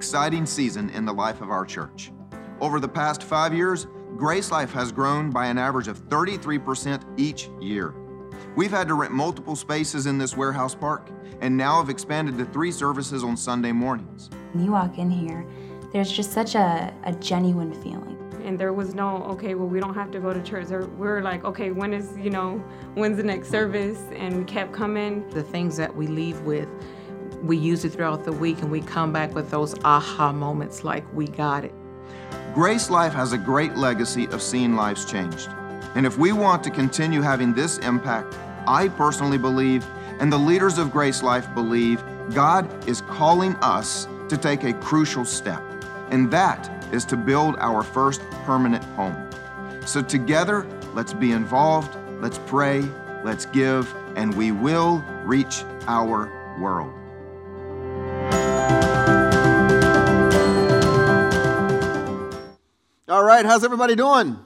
exciting season in the life of our church. Over the past five years, Grace Life has grown by an average of 33% each year. We've had to rent multiple spaces in this warehouse park and now have expanded to three services on Sunday mornings. When you walk in here, there's just such a, a genuine feeling. And there was no, okay, well, we don't have to go to church. Or we're like, okay, when is, you know, when's the next service? And we kept coming. The things that we leave with, we use it throughout the week and we come back with those aha moments like, we got it. Grace Life has a great legacy of seeing lives changed. And if we want to continue having this impact, I personally believe, and the leaders of Grace Life believe, God is calling us to take a crucial step, and that is to build our first permanent home. So, together, let's be involved, let's pray, let's give, and we will reach our world. All right, how's everybody doing?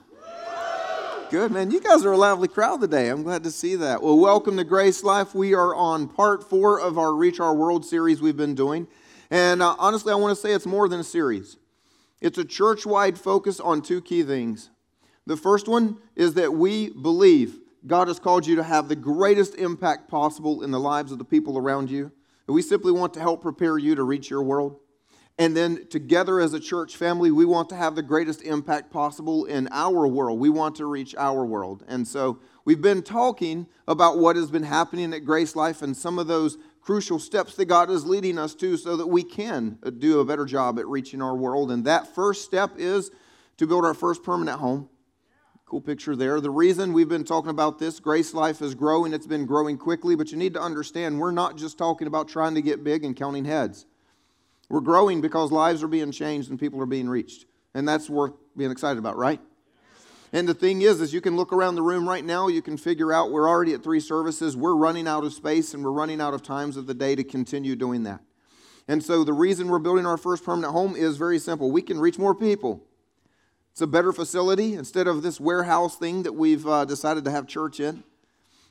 Good, man. You guys are a lively crowd today. I'm glad to see that. Well, welcome to Grace Life. We are on part four of our Reach Our World series we've been doing. And uh, honestly, I want to say it's more than a series, it's a church wide focus on two key things. The first one is that we believe God has called you to have the greatest impact possible in the lives of the people around you. And we simply want to help prepare you to reach your world. And then together as a church family, we want to have the greatest impact possible in our world. We want to reach our world. And so we've been talking about what has been happening at Grace Life and some of those crucial steps that God is leading us to so that we can do a better job at reaching our world. And that first step is to build our first permanent home. Cool picture there. The reason we've been talking about this, Grace Life is growing, it's been growing quickly, but you need to understand we're not just talking about trying to get big and counting heads. We're growing because lives are being changed and people are being reached. And that's worth being excited about, right? And the thing is, is you can look around the room right now, you can figure out we're already at three services, we're running out of space and we're running out of times of the day to continue doing that. And so the reason we're building our first permanent home is very simple. We can reach more people. It's a better facility instead of this warehouse thing that we've uh, decided to have church in.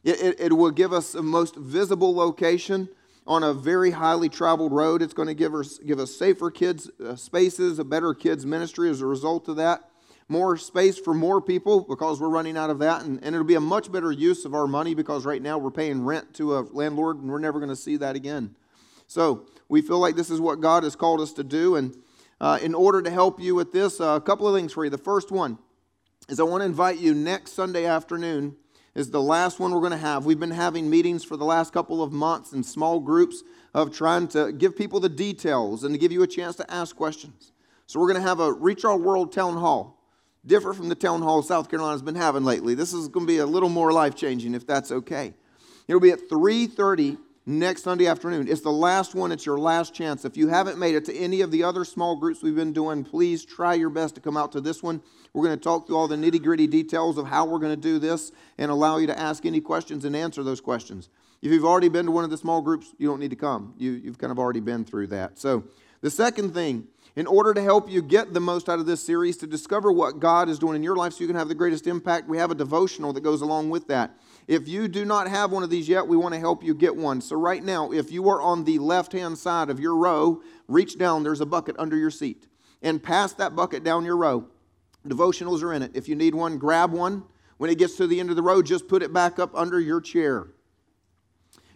It, it, it will give us the most visible location on a very highly traveled road. It's going to give us, give us safer kids uh, spaces, a better kids ministry as a result of that. More space for more people because we're running out of that. And, and it'll be a much better use of our money because right now we're paying rent to a landlord and we're never going to see that again. So we feel like this is what God has called us to do. And uh, in order to help you with this, uh, a couple of things for you. The first one is I want to invite you next Sunday afternoon is the last one we're going to have. We've been having meetings for the last couple of months in small groups of trying to give people the details and to give you a chance to ask questions. So we're going to have a Reach Our World town hall, different from the town hall South Carolina's been having lately. This is going to be a little more life changing if that's okay. It'll be at 3:30 next Sunday afternoon. It's the last one, it's your last chance. If you haven't made it to any of the other small groups we've been doing, please try your best to come out to this one. We're going to talk through all the nitty gritty details of how we're going to do this and allow you to ask any questions and answer those questions. If you've already been to one of the small groups, you don't need to come. You, you've kind of already been through that. So, the second thing, in order to help you get the most out of this series, to discover what God is doing in your life so you can have the greatest impact, we have a devotional that goes along with that. If you do not have one of these yet, we want to help you get one. So, right now, if you are on the left hand side of your row, reach down, there's a bucket under your seat, and pass that bucket down your row. Devotionals are in it. If you need one, grab one. When it gets to the end of the row, just put it back up under your chair.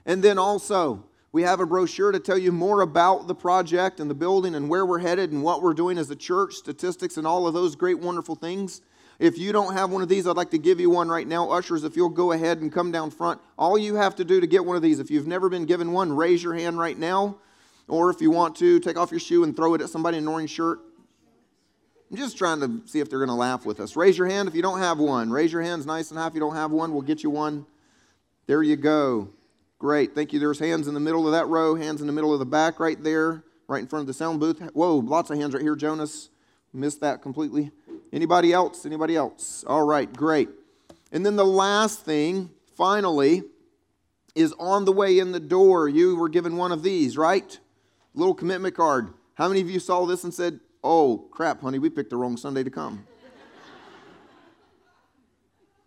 And then also, we have a brochure to tell you more about the project and the building and where we're headed and what we're doing as a church, statistics, and all of those great, wonderful things. If you don't have one of these, I'd like to give you one right now. Ushers, if you'll go ahead and come down front. All you have to do to get one of these, if you've never been given one, raise your hand right now. Or if you want to, take off your shoe and throw it at somebody in an orange shirt. I'm just trying to see if they're going to laugh with us. Raise your hand if you don't have one. Raise your hands nice and high if you don't have one. We'll get you one. There you go. Great. Thank you. There's hands in the middle of that row, hands in the middle of the back right there, right in front of the sound booth. Whoa, lots of hands right here, Jonas. Missed that completely. Anybody else? Anybody else? All right, great. And then the last thing, finally, is on the way in the door. You were given one of these, right? Little commitment card. How many of you saw this and said, Oh, crap, honey, we picked the wrong Sunday to come?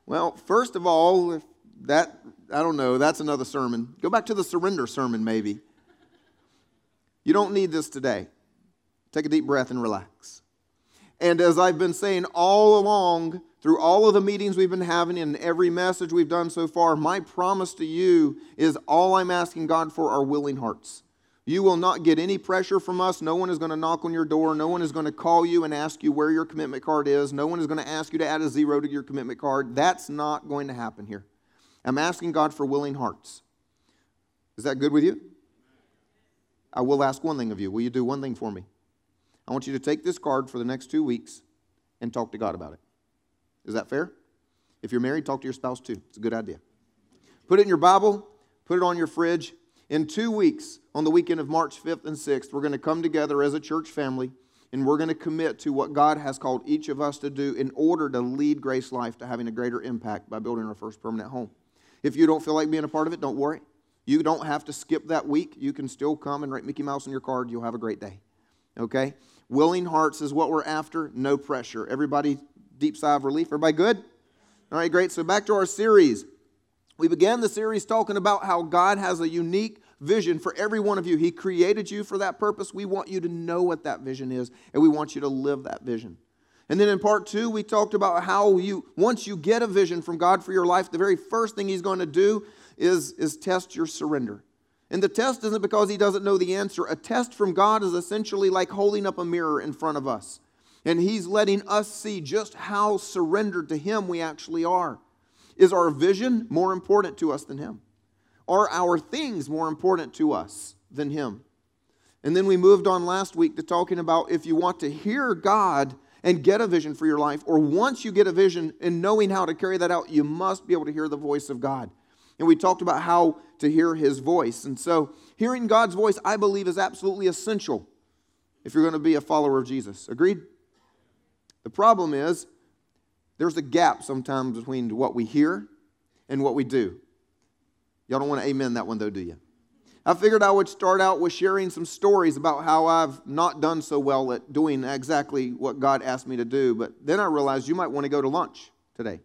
well, first of all, that, I don't know, that's another sermon. Go back to the surrender sermon, maybe. You don't need this today. Take a deep breath and relax. And as I've been saying all along, through all of the meetings we've been having and every message we've done so far, my promise to you is all I'm asking God for are willing hearts. You will not get any pressure from us. No one is going to knock on your door. No one is going to call you and ask you where your commitment card is. No one is going to ask you to add a zero to your commitment card. That's not going to happen here. I'm asking God for willing hearts. Is that good with you? I will ask one thing of you. Will you do one thing for me? I want you to take this card for the next two weeks and talk to God about it. Is that fair? If you're married, talk to your spouse too. It's a good idea. Put it in your Bible, put it on your fridge. In two weeks, on the weekend of March 5th and 6th, we're going to come together as a church family and we're going to commit to what God has called each of us to do in order to lead Grace Life to having a greater impact by building our first permanent home. If you don't feel like being a part of it, don't worry. You don't have to skip that week. You can still come and write Mickey Mouse on your card. You'll have a great day. Okay? Willing hearts is what we're after, no pressure. Everybody, deep sigh of relief. Everybody good? All right, great. So back to our series. We began the series talking about how God has a unique vision for every one of you. He created you for that purpose. We want you to know what that vision is, and we want you to live that vision. And then in part two, we talked about how you, once you get a vision from God for your life, the very first thing He's going to do is, is test your surrender. And the test isn't because he doesn't know the answer. A test from God is essentially like holding up a mirror in front of us. And he's letting us see just how surrendered to him we actually are. Is our vision more important to us than him? Are our things more important to us than him? And then we moved on last week to talking about if you want to hear God and get a vision for your life, or once you get a vision and knowing how to carry that out, you must be able to hear the voice of God. And we talked about how to hear his voice. And so, hearing God's voice, I believe, is absolutely essential if you're going to be a follower of Jesus. Agreed? The problem is, there's a gap sometimes between what we hear and what we do. Y'all don't want to amen that one, though, do you? I figured I would start out with sharing some stories about how I've not done so well at doing exactly what God asked me to do. But then I realized you might want to go to lunch today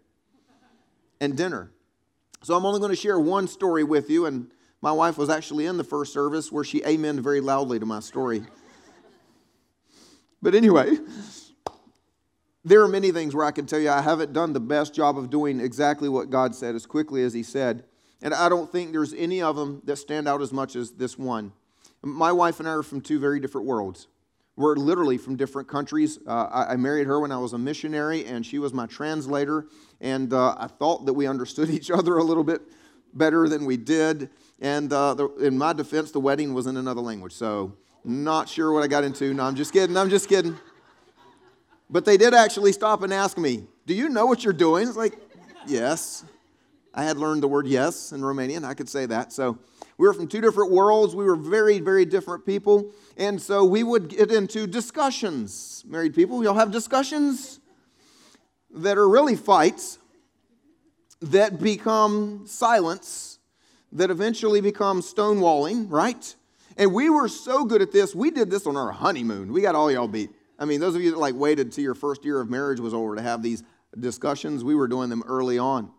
and dinner so I'm only going to share one story with you, and my wife was actually in the first service where she amened very loudly to my story. But anyway, there are many things where I can tell you I haven't done the best job of doing exactly what God said as quickly as He said. And I don't think there's any of them that stand out as much as this one. My wife and I are from two very different worlds. We're literally from different countries. Uh, I, I, married her when I was a missionary, and she was my translator. And uh, I thought that we understood each other a little bit better than we did. And uh, the, in my defense, the wedding was in another language. So, not sure what I got into. No, I'm just kidding. I'm just kidding. But they did actually stop and ask me, Do you know what you're doing? It's like, Yes. I had learned the word yes in Romanian. I could say that. So, we were from two different worlds. We were very, very different people. And so we would get into discussions. Married people, y'all have discussions that are really fights that become silence, that eventually become stonewalling, right? And we were so good at this, we did this on our honeymoon. We got all y'all beat. I mean, those of you that like waited till your first year of marriage was over to have these discussions, we were doing them early on.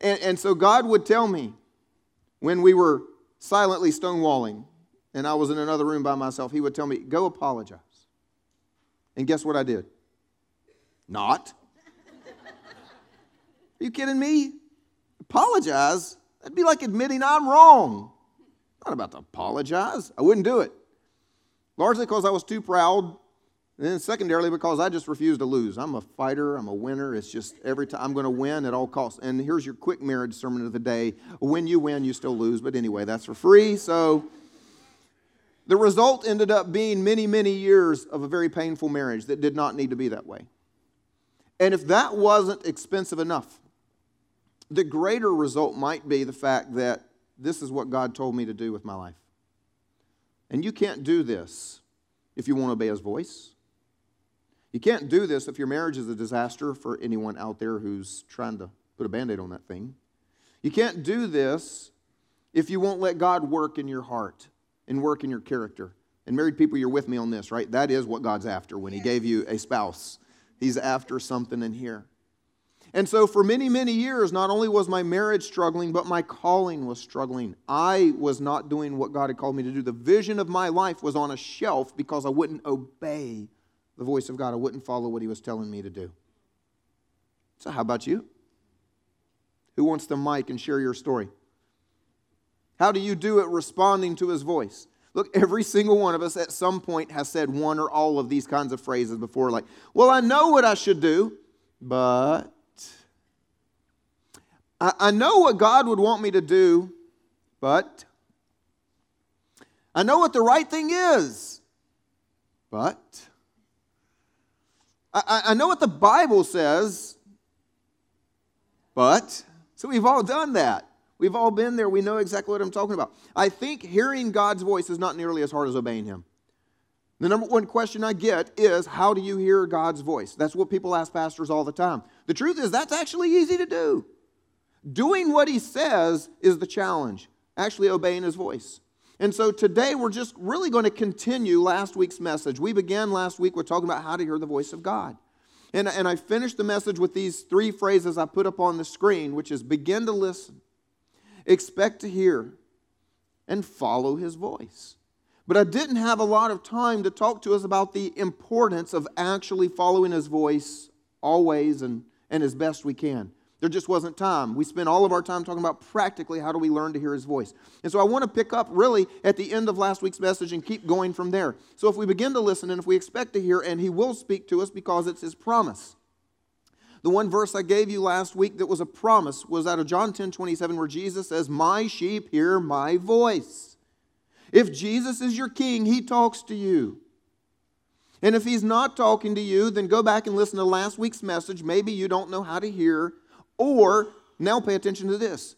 And, and so God would tell me when we were silently stonewalling, and I was in another room by myself, he would tell me, Go apologize. And guess what I did? Not. Are you kidding me? Apologize? That'd be like admitting I'm wrong. Not about to apologize. I wouldn't do it. Largely because I was too proud and then secondarily, because I just refuse to lose. I'm a fighter, I'm a winner. It's just every time I'm going to win at all costs. And here's your quick marriage sermon of the day. When you win, you still lose. But anyway, that's for free. So the result ended up being many, many years of a very painful marriage that did not need to be that way. And if that wasn't expensive enough, the greater result might be the fact that this is what God told me to do with my life. And you can't do this if you want to obey His voice. You can't do this if your marriage is a disaster for anyone out there who's trying to put a band aid on that thing. You can't do this if you won't let God work in your heart and work in your character. And married people, you're with me on this, right? That is what God's after when He gave you a spouse. He's after something in here. And so, for many, many years, not only was my marriage struggling, but my calling was struggling. I was not doing what God had called me to do. The vision of my life was on a shelf because I wouldn't obey the voice of God, I wouldn't follow what He was telling me to do. So, how about you? Who wants the mic and share your story? How do you do it responding to His voice? Look, every single one of us at some point has said one or all of these kinds of phrases before, like, well, I know what I should do, but I, I know what God would want me to do, but I know what the right thing is, but I, I know what the Bible says, but so we've all done that. We've all been there. We know exactly what I'm talking about. I think hearing God's voice is not nearly as hard as obeying Him. The number one question I get is, How do you hear God's voice? That's what people ask pastors all the time. The truth is, that's actually easy to do. Doing what He says is the challenge, actually obeying His voice. And so today we're just really going to continue last week's message. We began last week with talking about how to hear the voice of God. And, and I finished the message with these three phrases I put up on the screen, which is begin to listen, expect to hear, and follow his voice. But I didn't have a lot of time to talk to us about the importance of actually following his voice always and, and as best we can. There just wasn't time. We spent all of our time talking about practically how do we learn to hear his voice. And so I want to pick up really at the end of last week's message and keep going from there. So if we begin to listen and if we expect to hear, and he will speak to us because it's his promise. The one verse I gave you last week that was a promise was out of John 10 27, where Jesus says, My sheep hear my voice. If Jesus is your king, he talks to you. And if he's not talking to you, then go back and listen to last week's message. Maybe you don't know how to hear or, now pay attention to this.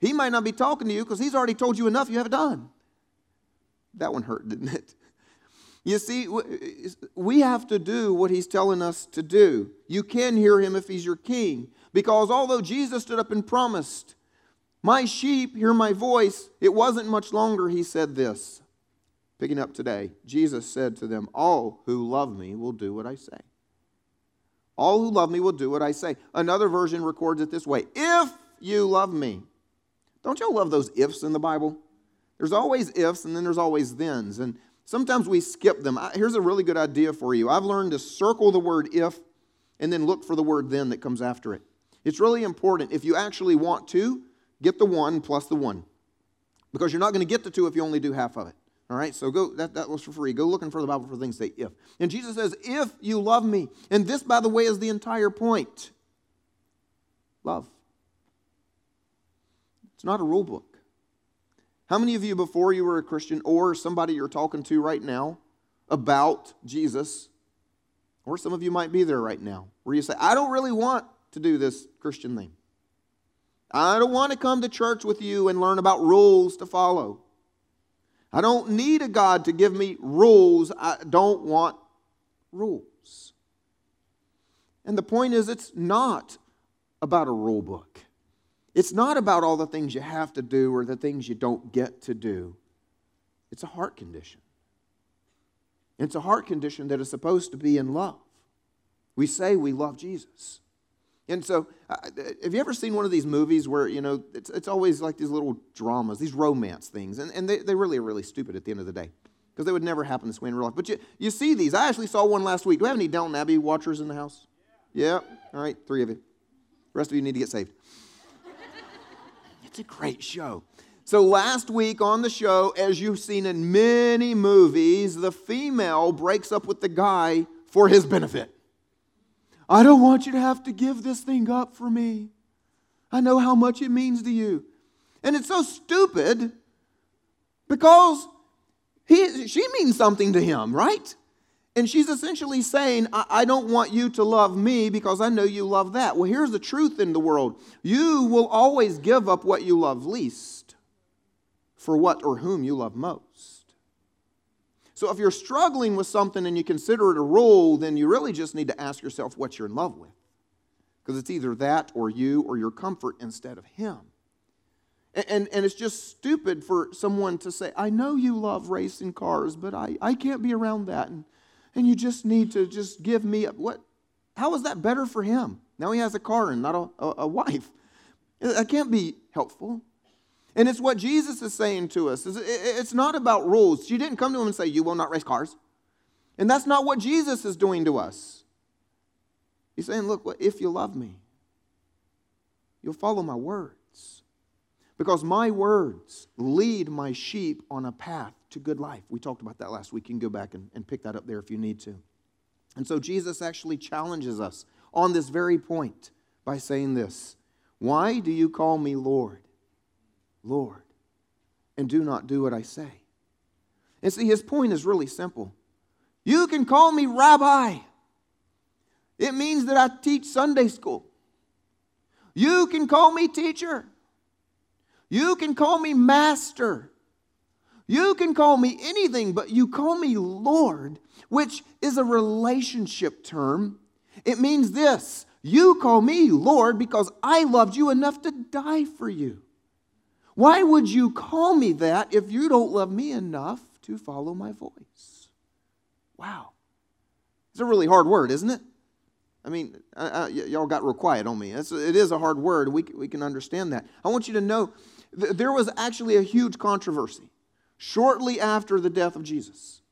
He might not be talking to you because he's already told you enough you haven't done. That one hurt, didn't it? You see, we have to do what he's telling us to do. You can hear him if he's your king. Because although Jesus stood up and promised, My sheep hear my voice, it wasn't much longer he said this. Picking up today, Jesus said to them, All who love me will do what I say. All who love me will do what I say. Another version records it this way If you love me. Don't y'all love those ifs in the Bible? There's always ifs and then there's always thens. And sometimes we skip them. Here's a really good idea for you. I've learned to circle the word if and then look for the word then that comes after it. It's really important. If you actually want to, get the one plus the one. Because you're not going to get the two if you only do half of it. All right, so go, that, that was for free. Go looking for the Bible for things say if. And Jesus says, if you love me. And this, by the way, is the entire point love. It's not a rule book. How many of you, before you were a Christian, or somebody you're talking to right now about Jesus, or some of you might be there right now, where you say, I don't really want to do this Christian thing. I don't want to come to church with you and learn about rules to follow. I don't need a God to give me rules. I don't want rules. And the point is, it's not about a rule book. It's not about all the things you have to do or the things you don't get to do. It's a heart condition. It's a heart condition that is supposed to be in love. We say we love Jesus. And so, uh, have you ever seen one of these movies where, you know, it's, it's always like these little dramas, these romance things, and, and they, they really are really stupid at the end of the day because they would never happen this way in real life. But you, you see these. I actually saw one last week. Do we have any Downton Abbey watchers in the house? Yeah. yeah? All right, three of you. The rest of you need to get saved. it's a great show. So, last week on the show, as you've seen in many movies, the female breaks up with the guy for his benefit. I don't want you to have to give this thing up for me. I know how much it means to you. And it's so stupid because he, she means something to him, right? And she's essentially saying, I, I, don't want you to love me because I know you love that. Well, here's the truth in the world you will always give up what you love least for what or whom you love most. So if you're struggling with something and you consider it a rule, then you really just need to ask yourself what you're in love with. Because it's either that or you or your comfort instead of Him. And, and, and, it's just stupid for someone to say, I know you love racing cars, but I, I can't be around that. And, and you just need to just give me a, what? How is that better for him? Now he has a car and not a, a, a wife. That can't be helpful. And it's what Jesus is saying to us. It's not about rules. She didn't come to him and say, You will not race cars. And that's not what Jesus is doing to us. He's saying, Look, if you love me, you'll follow my words. Because my words lead my sheep on a path to good life. We talked about that last week. You can go back and, and pick that up there if you need to. And so Jesus actually challenges us on this very point by saying this Why do you call me Lord, Lord, and do not do what I say? And see, his point is really simple. You can call me Rabbi. It means that I teach Sunday school. You can call me teacher. You can call me master. You can call me anything, but you call me Lord, which is a relationship term. It means this you call me Lord because I loved you enough to die for you. Why would you call me that if you don't love me enough to follow my voice? Wow. It's a really hard word, isn't it? I mean, y'all got real quiet on me. It's, it is a hard word. We, we can understand that. I want you to know th- there was actually a huge controversy shortly after the death of Jesus.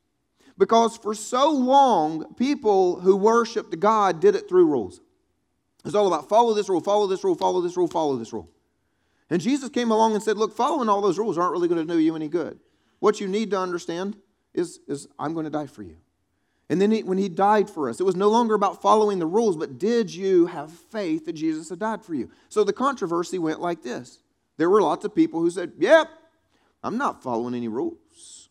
Because for so long, people who worshiped God did it through rules. It's all about follow this rule, follow this rule, follow this rule, follow this rule. And Jesus came along and said, Look, following all those rules aren't really going to do you any good. What you need to understand is, is I'm going to die for you. And then he, when he died for us, it was no longer about following the rules, but did you have faith that Jesus had died for you? So the controversy went like this. There were lots of people who said, Yep, I'm not following any rules.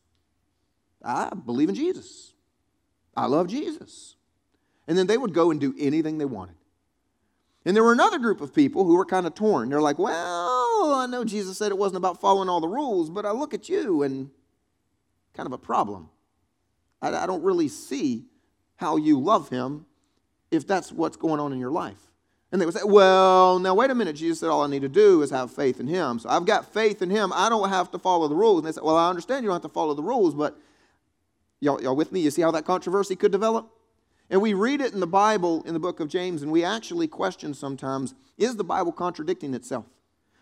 I believe in Jesus. I love Jesus. And then they would go and do anything they wanted. And there were another group of people who were kind of torn. They're like, Well, I know Jesus said it wasn't about following all the rules, but I look at you and kind of a problem. I, I don't really see how you love him if that's what's going on in your life. And they would say, Well, now wait a minute. Jesus said all I need to do is have faith in him. So I've got faith in him. I don't have to follow the rules. And they said, Well, I understand you don't have to follow the rules, but y'all, y'all with me? You see how that controversy could develop? And we read it in the Bible in the book of James, and we actually question sometimes is the Bible contradicting itself?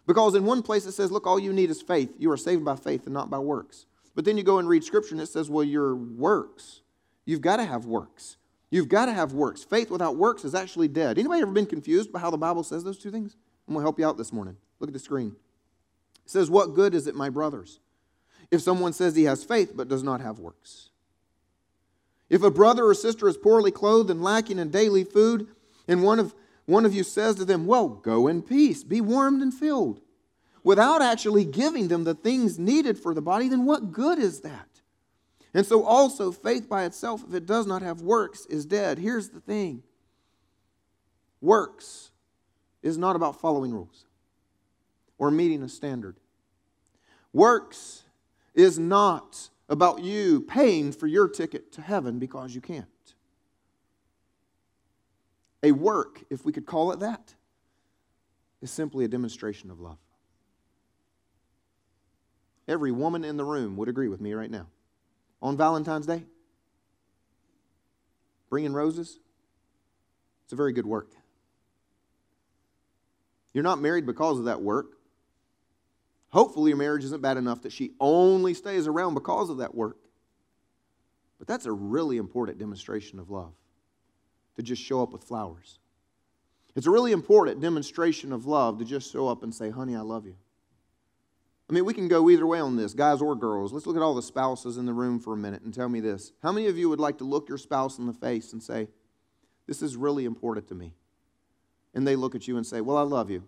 Because in one place it says, Look, all you need is faith. You are saved by faith and not by works. But then you go and read scripture and it says, well, your works. You've got to have works. You've got to have works. Faith without works is actually dead. Anybody ever been confused by how the Bible says those two things? I'm going to help you out this morning. Look at the screen. It says, What good is it, my brothers, if someone says he has faith but does not have works? If a brother or sister is poorly clothed and lacking in daily food, and one of, one of you says to them, Well, go in peace, be warmed and filled, without actually giving them the things needed for the body, then what good is that? And so, also, faith by itself, if it does not have works, is dead. Here's the thing works is not about following rules or meeting a standard. Works is not about you paying for your ticket to heaven because you can't. A work, if we could call it that, is simply a demonstration of love. Every woman in the room would agree with me right now. On Valentine's Day, bringing roses, it's a very good work. You're not married because of that work. Hopefully, your marriage isn't bad enough that she only stays around because of that work. But that's a really important demonstration of love to just show up with flowers. It's a really important demonstration of love to just show up and say, Honey, I love you. I mean, we can go either way on this, guys or girls. Let's look at all the spouses in the room for a minute and tell me this. How many of you would like to look your spouse in the face and say, This is really important to me? And they look at you and say, Well, I love you.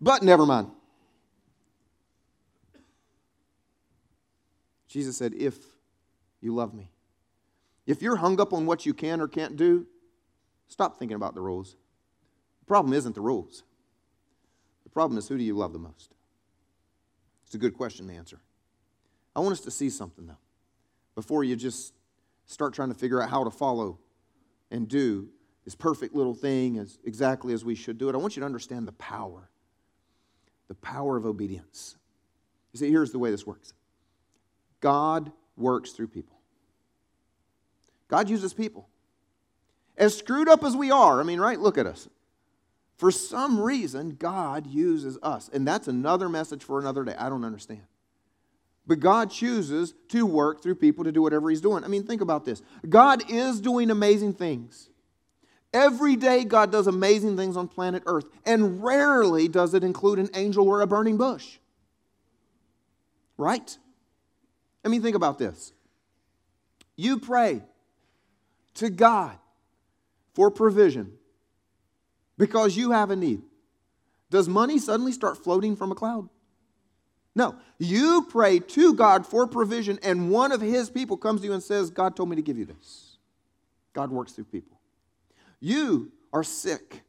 But never mind. Jesus said, If you love me. If you're hung up on what you can or can't do, stop thinking about the rules. The problem isn't the rules, the problem is who do you love the most? It's a good question to answer. I want us to see something, though, before you just start trying to figure out how to follow and do this perfect little thing as exactly as we should do it. I want you to understand the power, the power of obedience. You see, here's the way this works God works through people. God uses people. As screwed up as we are, I mean, right? Look at us. For some reason, God uses us. And that's another message for another day. I don't understand. But God chooses to work through people to do whatever He's doing. I mean, think about this God is doing amazing things. Every day, God does amazing things on planet Earth, and rarely does it include an angel or a burning bush. Right? I mean, think about this. You pray to God for provision because you have a need. Does money suddenly start floating from a cloud? No. You pray to God for provision, and one of His people comes to you and says, God told me to give you this. God works through people. You are sick,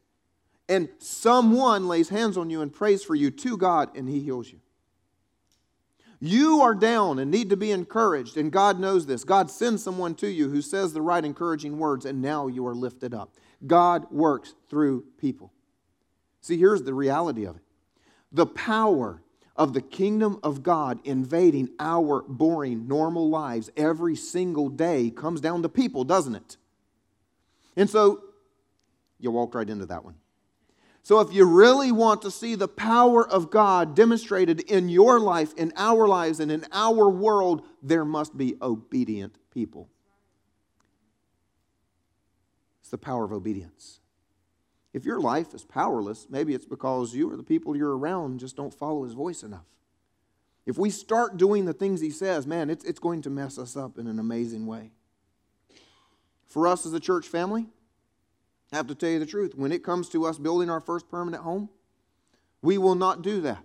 and someone lays hands on you and prays for you to God, and He heals you. You are down and need to be encouraged, and God knows this. God sends someone to you who says the right encouraging words, and now you are lifted up. God works through people. See, here's the reality of it the power of the kingdom of God invading our boring, normal lives every single day comes down to people, doesn't it? And so, you walked right into that one. So, if you really want to see the power of God demonstrated in your life, in our lives, and in our world, there must be obedient people. It's the power of obedience. If your life is powerless, maybe it's because you or the people you're around just don't follow his voice enough. If we start doing the things he says, man, it's, it's going to mess us up in an amazing way. For us as a church family, I have to tell you the truth. When it comes to us building our first permanent home, we will not do that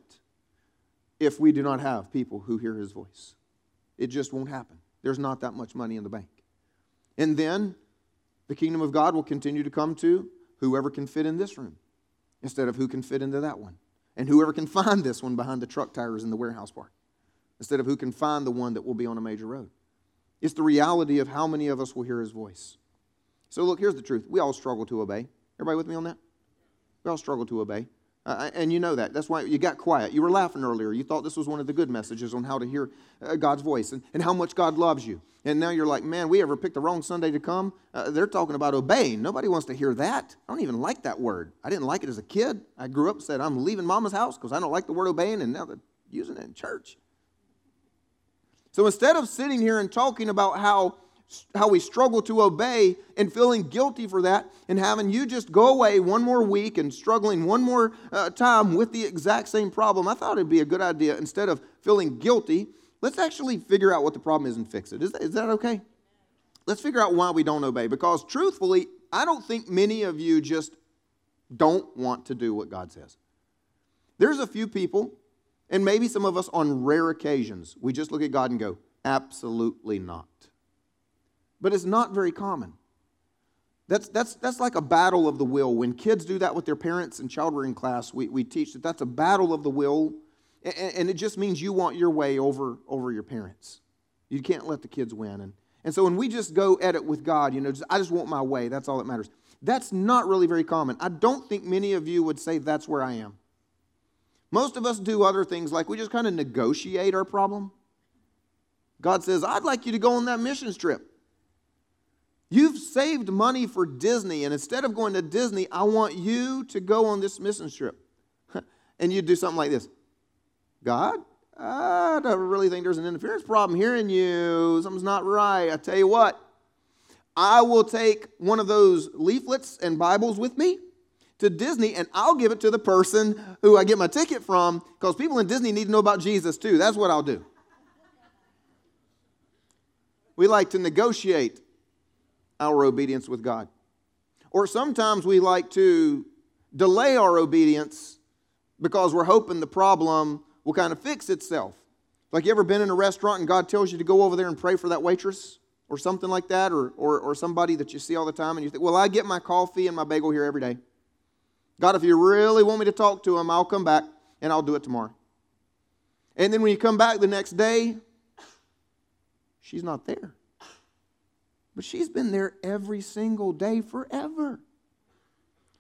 if we do not have people who hear his voice. It just won't happen. There's not that much money in the bank. And then the kingdom of God will continue to come to whoever can fit in this room instead of who can fit into that one. And whoever can find this one behind the truck tires in the warehouse park instead of who can find the one that will be on a major road. It's the reality of how many of us will hear his voice. So, look, here's the truth. We all struggle to obey. Everybody with me on that? We all struggle to obey. Uh, and you know that. That's why you got quiet. You were laughing earlier. You thought this was one of the good messages on how to hear uh, God's voice and, and how much God loves you. And now you're like, man, we ever picked the wrong Sunday to come? Uh, they're talking about obeying. Nobody wants to hear that. I don't even like that word. I didn't like it as a kid. I grew up said, I'm leaving mama's house because I don't like the word obeying, and now they're using it in church. So instead of sitting here and talking about how how we struggle to obey and feeling guilty for that and having you just go away one more week and struggling one more uh, time with the exact same problem, I thought it'd be a good idea instead of feeling guilty, let's actually figure out what the problem is and fix it. Is that, is that okay? Let's figure out why we don't obey because truthfully, I don't think many of you just don't want to do what God says. There's a few people, and maybe some of us on rare occasions, we just look at God and go, absolutely not but it's not very common. That's, that's, that's like a battle of the will. When kids do that with their parents in child rearing class, we, we teach that that's a battle of the will, and, and it just means you want your way over, over your parents. You can't let the kids win. And, and so when we just go at it with God, you know, just, I just want my way, that's all that matters. That's not really very common. I don't think many of you would say that's where I am. Most of us do other things like we just kind of negotiate our problem. God says, I'd like you to go on that missions trip. You've saved money for Disney, and instead of going to Disney, I want you to go on this mission trip. and you do something like this God, I don't really think there's an interference problem here in you. Something's not right. I tell you what, I will take one of those leaflets and Bibles with me to Disney and I'll give it to the person who I get my ticket from because people in Disney need to know about Jesus too. That's what I'll do. We like to negotiate our obedience with God. Or sometimes we like to delay our obedience because we're hoping the problem will kind of fix itself. Like you ever been in a restaurant and God tells you to go over there and pray for that waitress or something like that, or, or, or somebody that you see all the time and you think, well, I get my coffee and my bagel here every day. God, if you really want me to talk to him, I'll come back and I'll do it tomorrow. And then when you come back the next day, she's not there. But she's been there every single day forever.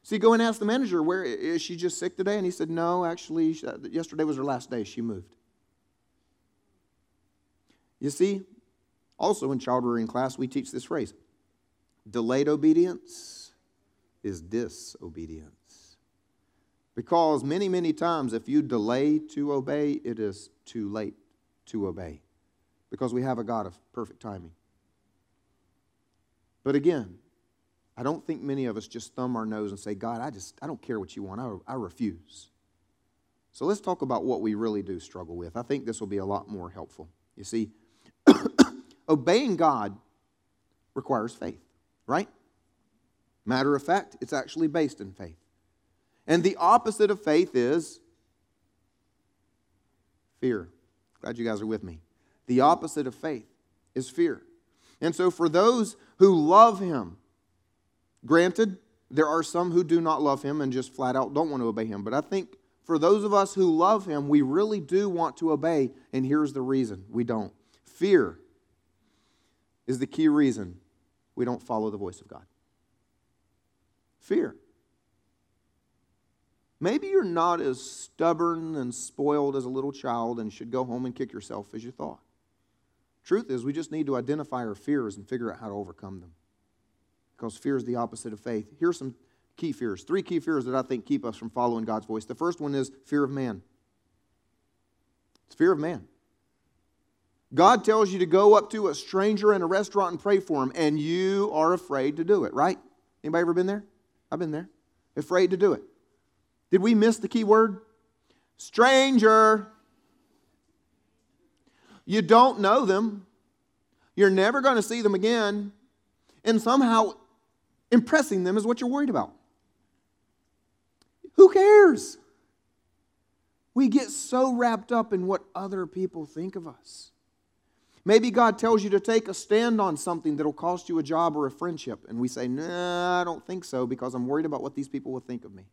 So you go and ask the manager, where is she just sick today? And he said, no, actually, uh, yesterday was her last day. She moved. You see, also in child rearing class, we teach this phrase delayed obedience is disobedience. Because many, many times, if you delay to obey, it is too late to obey. Because we have a God of perfect timing. But again, I don't think many of us just thumb our nose and say, God, I just, I don't care what you want. I, I refuse. So let's talk about what we really do struggle with. I think this will be a lot more helpful. You see, obeying God requires faith, right? Matter of fact, it's actually based in faith. And the opposite of faith is fear. Glad you guys are with me. The opposite of faith is fear. And so, for those who love Him, granted, there are some who do not love Him and just flat out don't want to obey Him. But I think for those of us who love Him, we really do want to obey. And here's the reason we don't fear is the key reason we don't follow the voice of God. Fear. Maybe you're not as stubborn and spoiled as a little child and should go home and kick yourself as you thought. Truth is, we just need to identify our fears and figure out how to overcome them. Because fear is the opposite of faith. Here's some key fears three key fears that I think keep us from following God's voice. The first one is fear of man. It's fear of man. God tells you to go up to a stranger in a restaurant and pray for him, and you are afraid to do it, right? Anybody ever been there? I've been there. Afraid to do it. Did we miss the key word? Stranger. You don't know them. You're never going to see them again. And somehow impressing them is what you're worried about. Who cares? We get so wrapped up in what other people think of us. Maybe God tells you to take a stand on something that'll cost you a job or a friendship, and we say, Nah, I don't think so because I'm worried about what these people will think of me.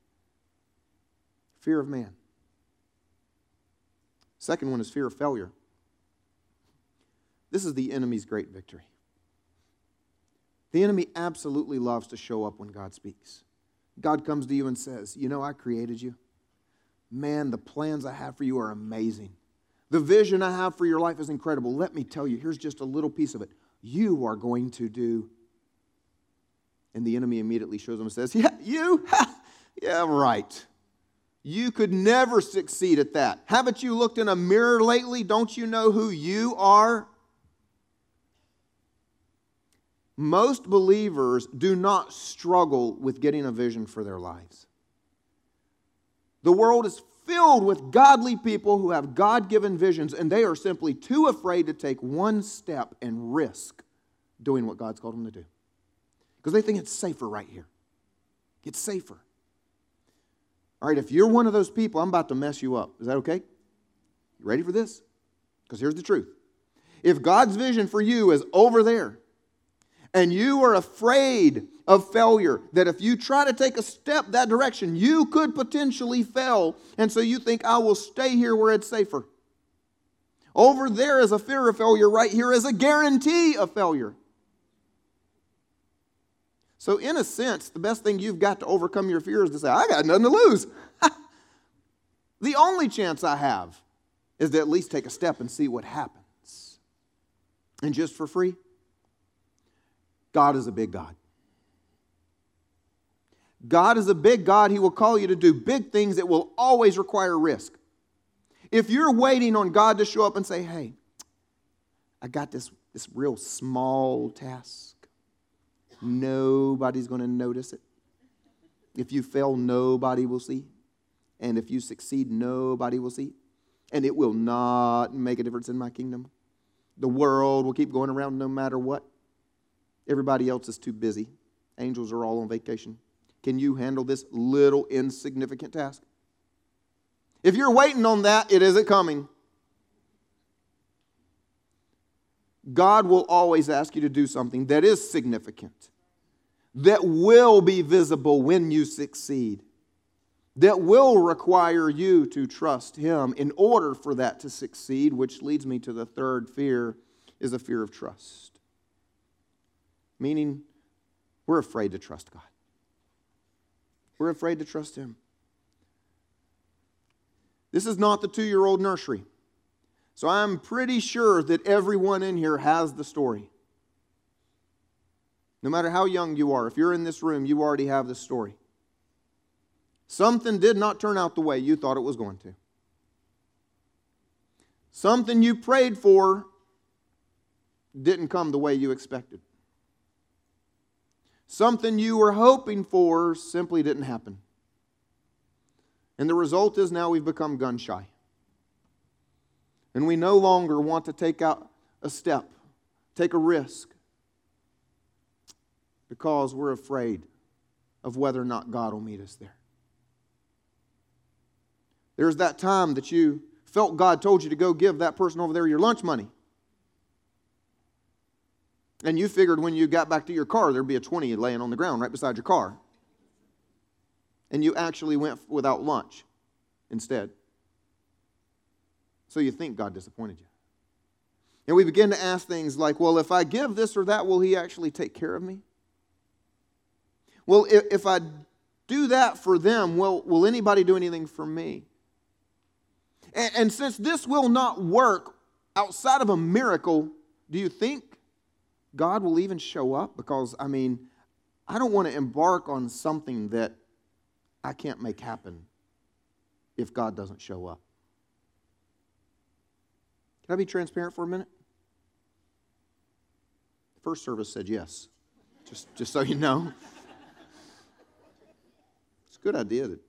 Fear of man. Second one is fear of failure. This is the enemy's great victory. The enemy absolutely loves to show up when God speaks. God comes to you and says, You know, I created you. Man, the plans I have for you are amazing. The vision I have for your life is incredible. Let me tell you, here's just a little piece of it. You are going to do. And the enemy immediately shows him and says, Yeah, you? yeah, right. You could never succeed at that. Haven't you looked in a mirror lately? Don't you know who you are? Most believers do not struggle with getting a vision for their lives. The world is filled with godly people who have God given visions, and they are simply too afraid to take one step and risk doing what God's called them to do. Because they think it's safer right here. It's safer. All right, if you're one of those people, I'm about to mess you up. Is that okay? You ready for this? Because here's the truth. If God's vision for you is over there, and you are afraid of failure, that if you try to take a step that direction, you could potentially fail. And so you think, I will stay here where it's safer. Over there is a fear of failure, right here is a guarantee of failure. So, in a sense, the best thing you've got to overcome your fear is to say, I got nothing to lose. the only chance I have is to at least take a step and see what happens. And just for free, God is a big God. God is a big God. He will call you to do big things that will always require risk. If you're waiting on God to show up and say, hey, I got this, this real small task, nobody's going to notice it. If you fail, nobody will see. And if you succeed, nobody will see. And it will not make a difference in my kingdom. The world will keep going around no matter what. Everybody else is too busy. Angels are all on vacation. Can you handle this little insignificant task? If you're waiting on that, it isn't coming. God will always ask you to do something that is significant, that will be visible when you succeed, that will require you to trust Him in order for that to succeed, which leads me to the third fear is a fear of trust meaning we're afraid to trust God. We're afraid to trust Him. This is not the two year old nursery. So I'm pretty sure that everyone in here has the story. No matter how young you are, if you're in this room, you already have the story. Something did not turn out the way you thought it was going to. Something you prayed for didn't come the way you expected. Something you were hoping for simply didn't happen. And the result is now we've become gun shy. And we no longer want to take out a step, take a risk, because we're afraid of whether or not God will meet us there. There's that time that you felt God told you to go give that person over there your lunch money. And you figured when you got back to your car, there'd be a 20 laying on the ground right beside your car. And you actually went without lunch instead. So you think God disappointed you. And we begin to ask things like, well, if I give this or that, will He actually take care of me? Well, if I do that for them, will, will anybody do anything for me? And, and since this will not work outside of a miracle, do you think God will even show up? Because, I mean, I don't want to embark on something that I can't make happen if God doesn't show up. Can I be transparent for a minute? The First service said yes, just, just so you know. It's a good idea. That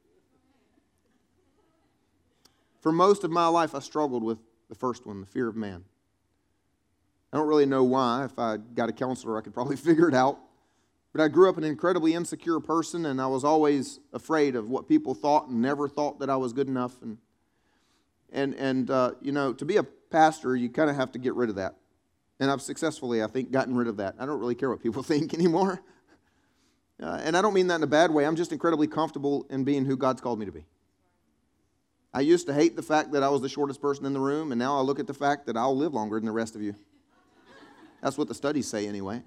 for most of my life, I struggled with the first one, the fear of man. I don't really know why. If I got a counselor, I could probably figure it out. But I grew up an incredibly insecure person, and I was always afraid of what people thought and never thought that I was good enough. And, and, and uh, you know, to be a pastor, you kind of have to get rid of that. And I've successfully, I think, gotten rid of that. I don't really care what people think anymore. Uh, and I don't mean that in a bad way. I'm just incredibly comfortable in being who God's called me to be. I used to hate the fact that I was the shortest person in the room, and now I look at the fact that I'll live longer than the rest of you. That's what the studies say, anyway.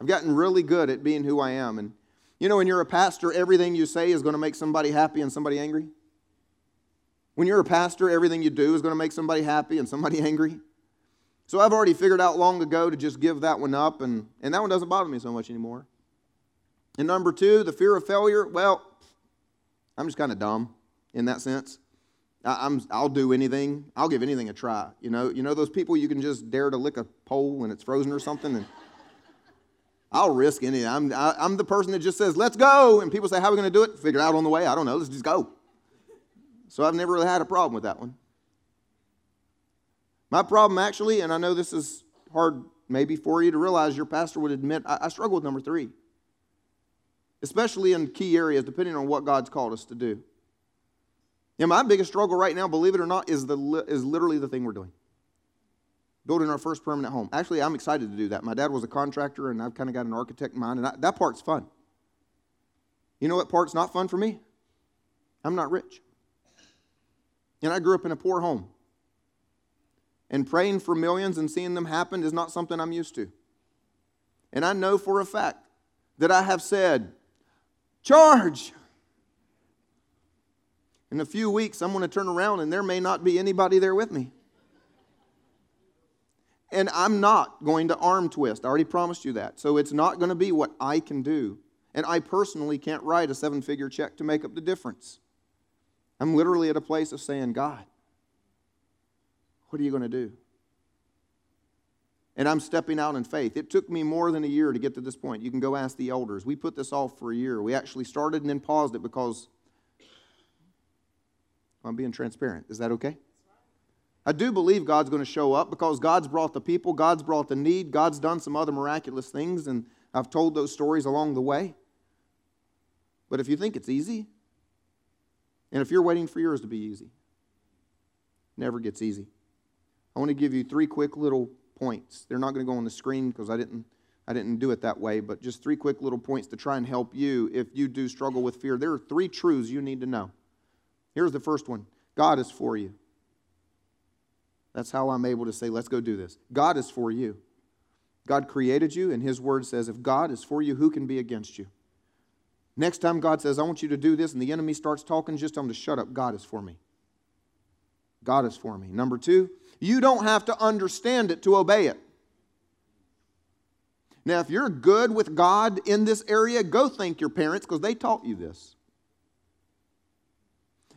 I've gotten really good at being who I am. And you know, when you're a pastor, everything you say is going to make somebody happy and somebody angry. When you're a pastor, everything you do is going to make somebody happy and somebody angry. So I've already figured out long ago to just give that one up, and, and that one doesn't bother me so much anymore. And number two, the fear of failure. Well, I'm just kind of dumb in that sense. I, am I'll do anything. I'll give anything a try. You know, you know those people you can just dare to lick a pole when it's frozen or something, and I'll risk anything. I'm I, i am the person that just says, "Let's go," and people say, "How are we going to do it?" Figure it out on the way. I don't know. Let's just go. So I've never really had a problem with that one. My problem, actually, and I know this is hard maybe for you to realize, your pastor would admit, I, I struggle with number three, especially in key areas, depending on what God's called us to do. And my biggest struggle right now, believe it or not, is, the, is literally the thing we're doing building our first permanent home. Actually, I'm excited to do that. My dad was a contractor, and I've kind of got an architect in mind, and I, that part's fun. You know what part's not fun for me? I'm not rich. And I grew up in a poor home. And praying for millions and seeing them happen is not something I'm used to. And I know for a fact that I have said, Charge! In a few weeks, I'm going to turn around and there may not be anybody there with me. And I'm not going to arm twist. I already promised you that. So it's not going to be what I can do. And I personally can't write a seven figure check to make up the difference. I'm literally at a place of saying, God, what are you going to do? And I'm stepping out in faith. It took me more than a year to get to this point. You can go ask the elders. We put this off for a year. We actually started and then paused it because I'm being transparent. Is that okay? I do believe God's going to show up because God's brought the people, God's brought the need, God's done some other miraculous things, and I've told those stories along the way. But if you think it's easy, and if you're waiting for yours to be easy, never gets easy. I want to give you three quick little points. They're not going to go on the screen because I didn't I didn't do it that way, but just three quick little points to try and help you if you do struggle with fear. There are three truths you need to know. Here's the first one God is for you. That's how I'm able to say, let's go do this. God is for you. God created you, and His word says, if God is for you, who can be against you? Next time God says, I want you to do this, and the enemy starts talking, just tell him to shut up. God is for me. God is for me. Number two, you don't have to understand it to obey it. Now, if you're good with God in this area, go thank your parents because they taught you this.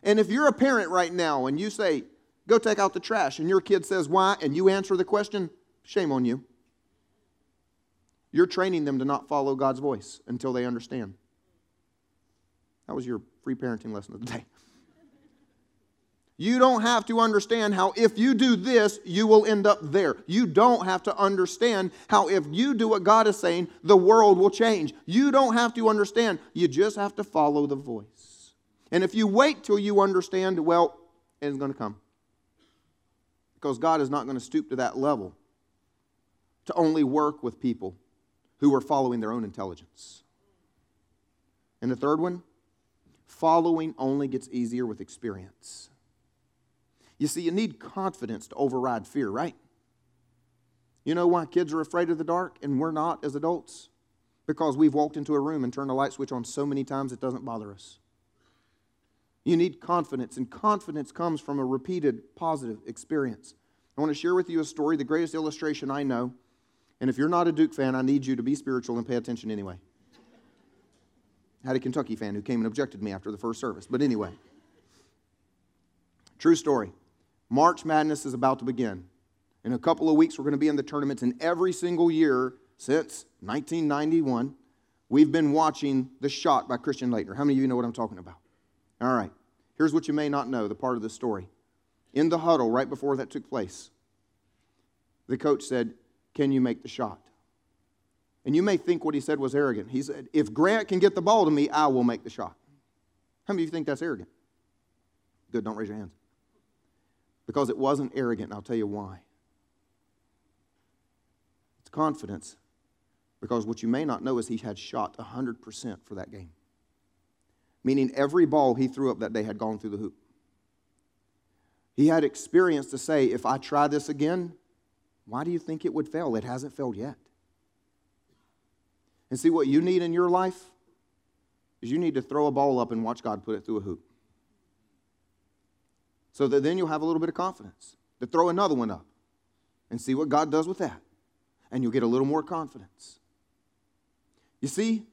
And if you're a parent right now and you say, go take out the trash, and your kid says, why, and you answer the question, shame on you. You're training them to not follow God's voice until they understand. That was your free parenting lesson of the day. You don't have to understand how if you do this, you will end up there. You don't have to understand how if you do what God is saying, the world will change. You don't have to understand. You just have to follow the voice. And if you wait till you understand, well, it's going to come. Because God is not going to stoop to that level to only work with people who are following their own intelligence. And the third one, following only gets easier with experience. You see, you need confidence to override fear, right? You know why kids are afraid of the dark and we're not as adults? Because we've walked into a room and turned a light switch on so many times it doesn't bother us. You need confidence, and confidence comes from a repeated positive experience. I want to share with you a story, the greatest illustration I know. And if you're not a Duke fan, I need you to be spiritual and pay attention anyway. I had a Kentucky fan who came and objected to me after the first service. But anyway, true story. March Madness is about to begin. In a couple of weeks, we're going to be in the tournaments, and every single year since 1991, we've been watching The Shot by Christian Laettner. How many of you know what I'm talking about? All right. Here's what you may not know the part of the story. In the huddle, right before that took place, the coach said, Can you make the shot? And you may think what he said was arrogant. He said, If Grant can get the ball to me, I will make the shot. How many of you think that's arrogant? Good, don't raise your hands. Because it wasn't arrogant, and I'll tell you why. It's confidence. Because what you may not know is he had shot 100% for that game. Meaning every ball he threw up that day had gone through the hoop. He had experience to say, if I try this again, why do you think it would fail? It hasn't failed yet. And see, what you need in your life is you need to throw a ball up and watch God put it through a hoop so that then you'll have a little bit of confidence to throw another one up and see what God does with that. And you'll get a little more confidence. You see,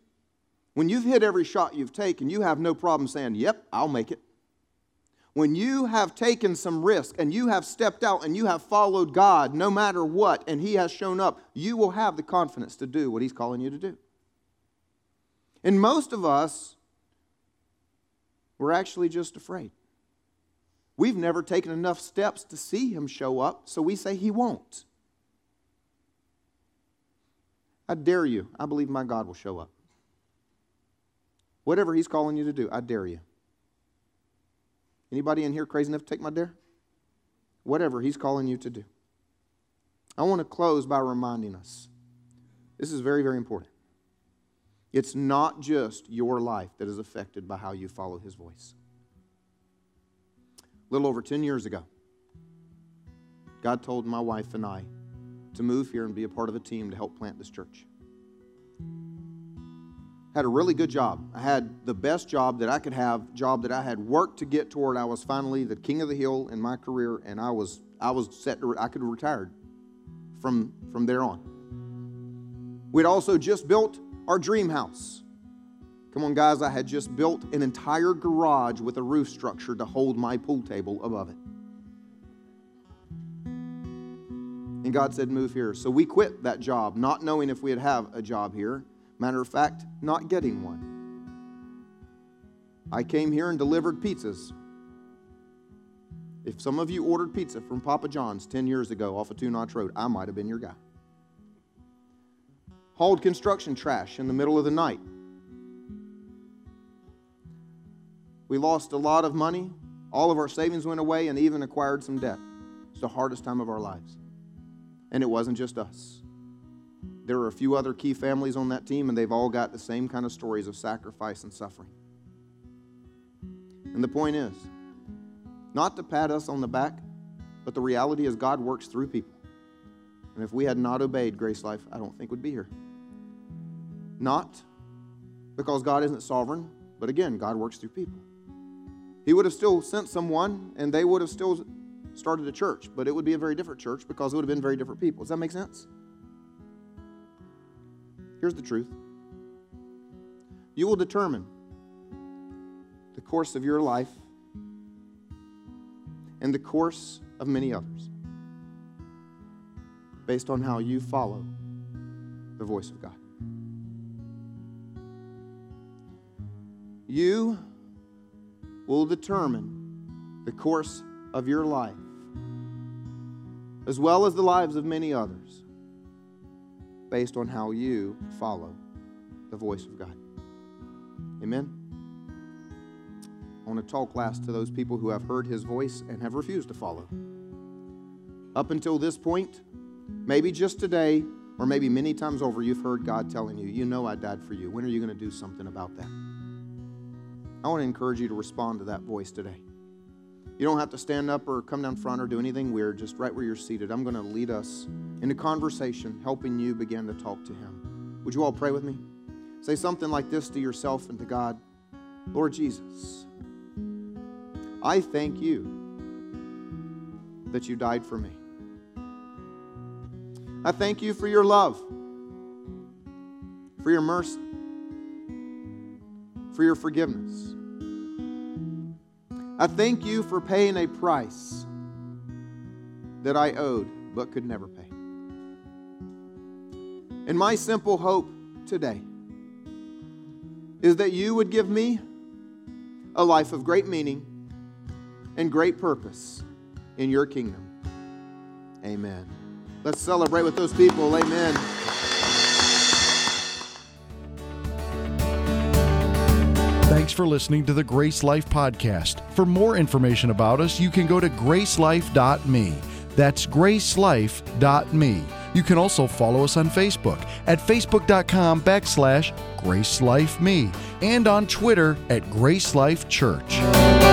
when you've hit every shot you've taken, you have no problem saying, Yep, I'll make it. When you have taken some risk and you have stepped out and you have followed God no matter what, and He has shown up, you will have the confidence to do what He's calling you to do. And most of us, we're actually just afraid. We've never taken enough steps to see him show up, so we say he won't. I dare you. I believe my God will show up. Whatever he's calling you to do, I dare you. Anybody in here crazy enough to take my dare? Whatever he's calling you to do. I want to close by reminding us this is very, very important. It's not just your life that is affected by how you follow his voice a little over 10 years ago, God told my wife and I to move here and be a part of a team to help plant this church. Had a really good job. I had the best job that I could have, job that I had worked to get toward. I was finally the king of the hill in my career, and I was I was set to I could have retired from from there on. We'd also just built our dream house. Come on, guys, I had just built an entire garage with a roof structure to hold my pool table above it. And God said, Move here. So we quit that job, not knowing if we'd have a job here. Matter of fact, not getting one. I came here and delivered pizzas. If some of you ordered pizza from Papa John's 10 years ago off of Two Notch Road, I might have been your guy. Hauled construction trash in the middle of the night We lost a lot of money. All of our savings went away and even acquired some debt. It's the hardest time of our lives. And it wasn't just us. There are a few other key families on that team, and they've all got the same kind of stories of sacrifice and suffering. And the point is not to pat us on the back, but the reality is God works through people. And if we had not obeyed GraceLife, I don't think we'd be here. Not because God isn't sovereign, but again, God works through people. He would have still sent someone and they would have still started a church, but it would be a very different church because it would have been very different people. Does that make sense? Here's the truth you will determine the course of your life and the course of many others based on how you follow the voice of God. You will determine the course of your life, as well as the lives of many others, based on how you follow the voice of God. Amen. I want to talk last to those people who have heard his voice and have refused to follow. Up until this point, maybe just today, or maybe many times over, you've heard God telling you, You know I died for you. When are you going to do something about that? I want to encourage you to respond to that voice today. You don't have to stand up or come down front or do anything weird, just right where you're seated. I'm going to lead us into conversation, helping you begin to talk to Him. Would you all pray with me? Say something like this to yourself and to God Lord Jesus, I thank you that you died for me. I thank you for your love, for your mercy, for your forgiveness. I thank you for paying a price that I owed but could never pay. And my simple hope today is that you would give me a life of great meaning and great purpose in your kingdom. Amen. Let's celebrate with those people. Amen. For listening to the GraceLife Podcast. For more information about us, you can go to gracelife.me. That's gracelife.me. You can also follow us on Facebook at facebook.com backslash gracelifeme and on Twitter at GraceLife Church.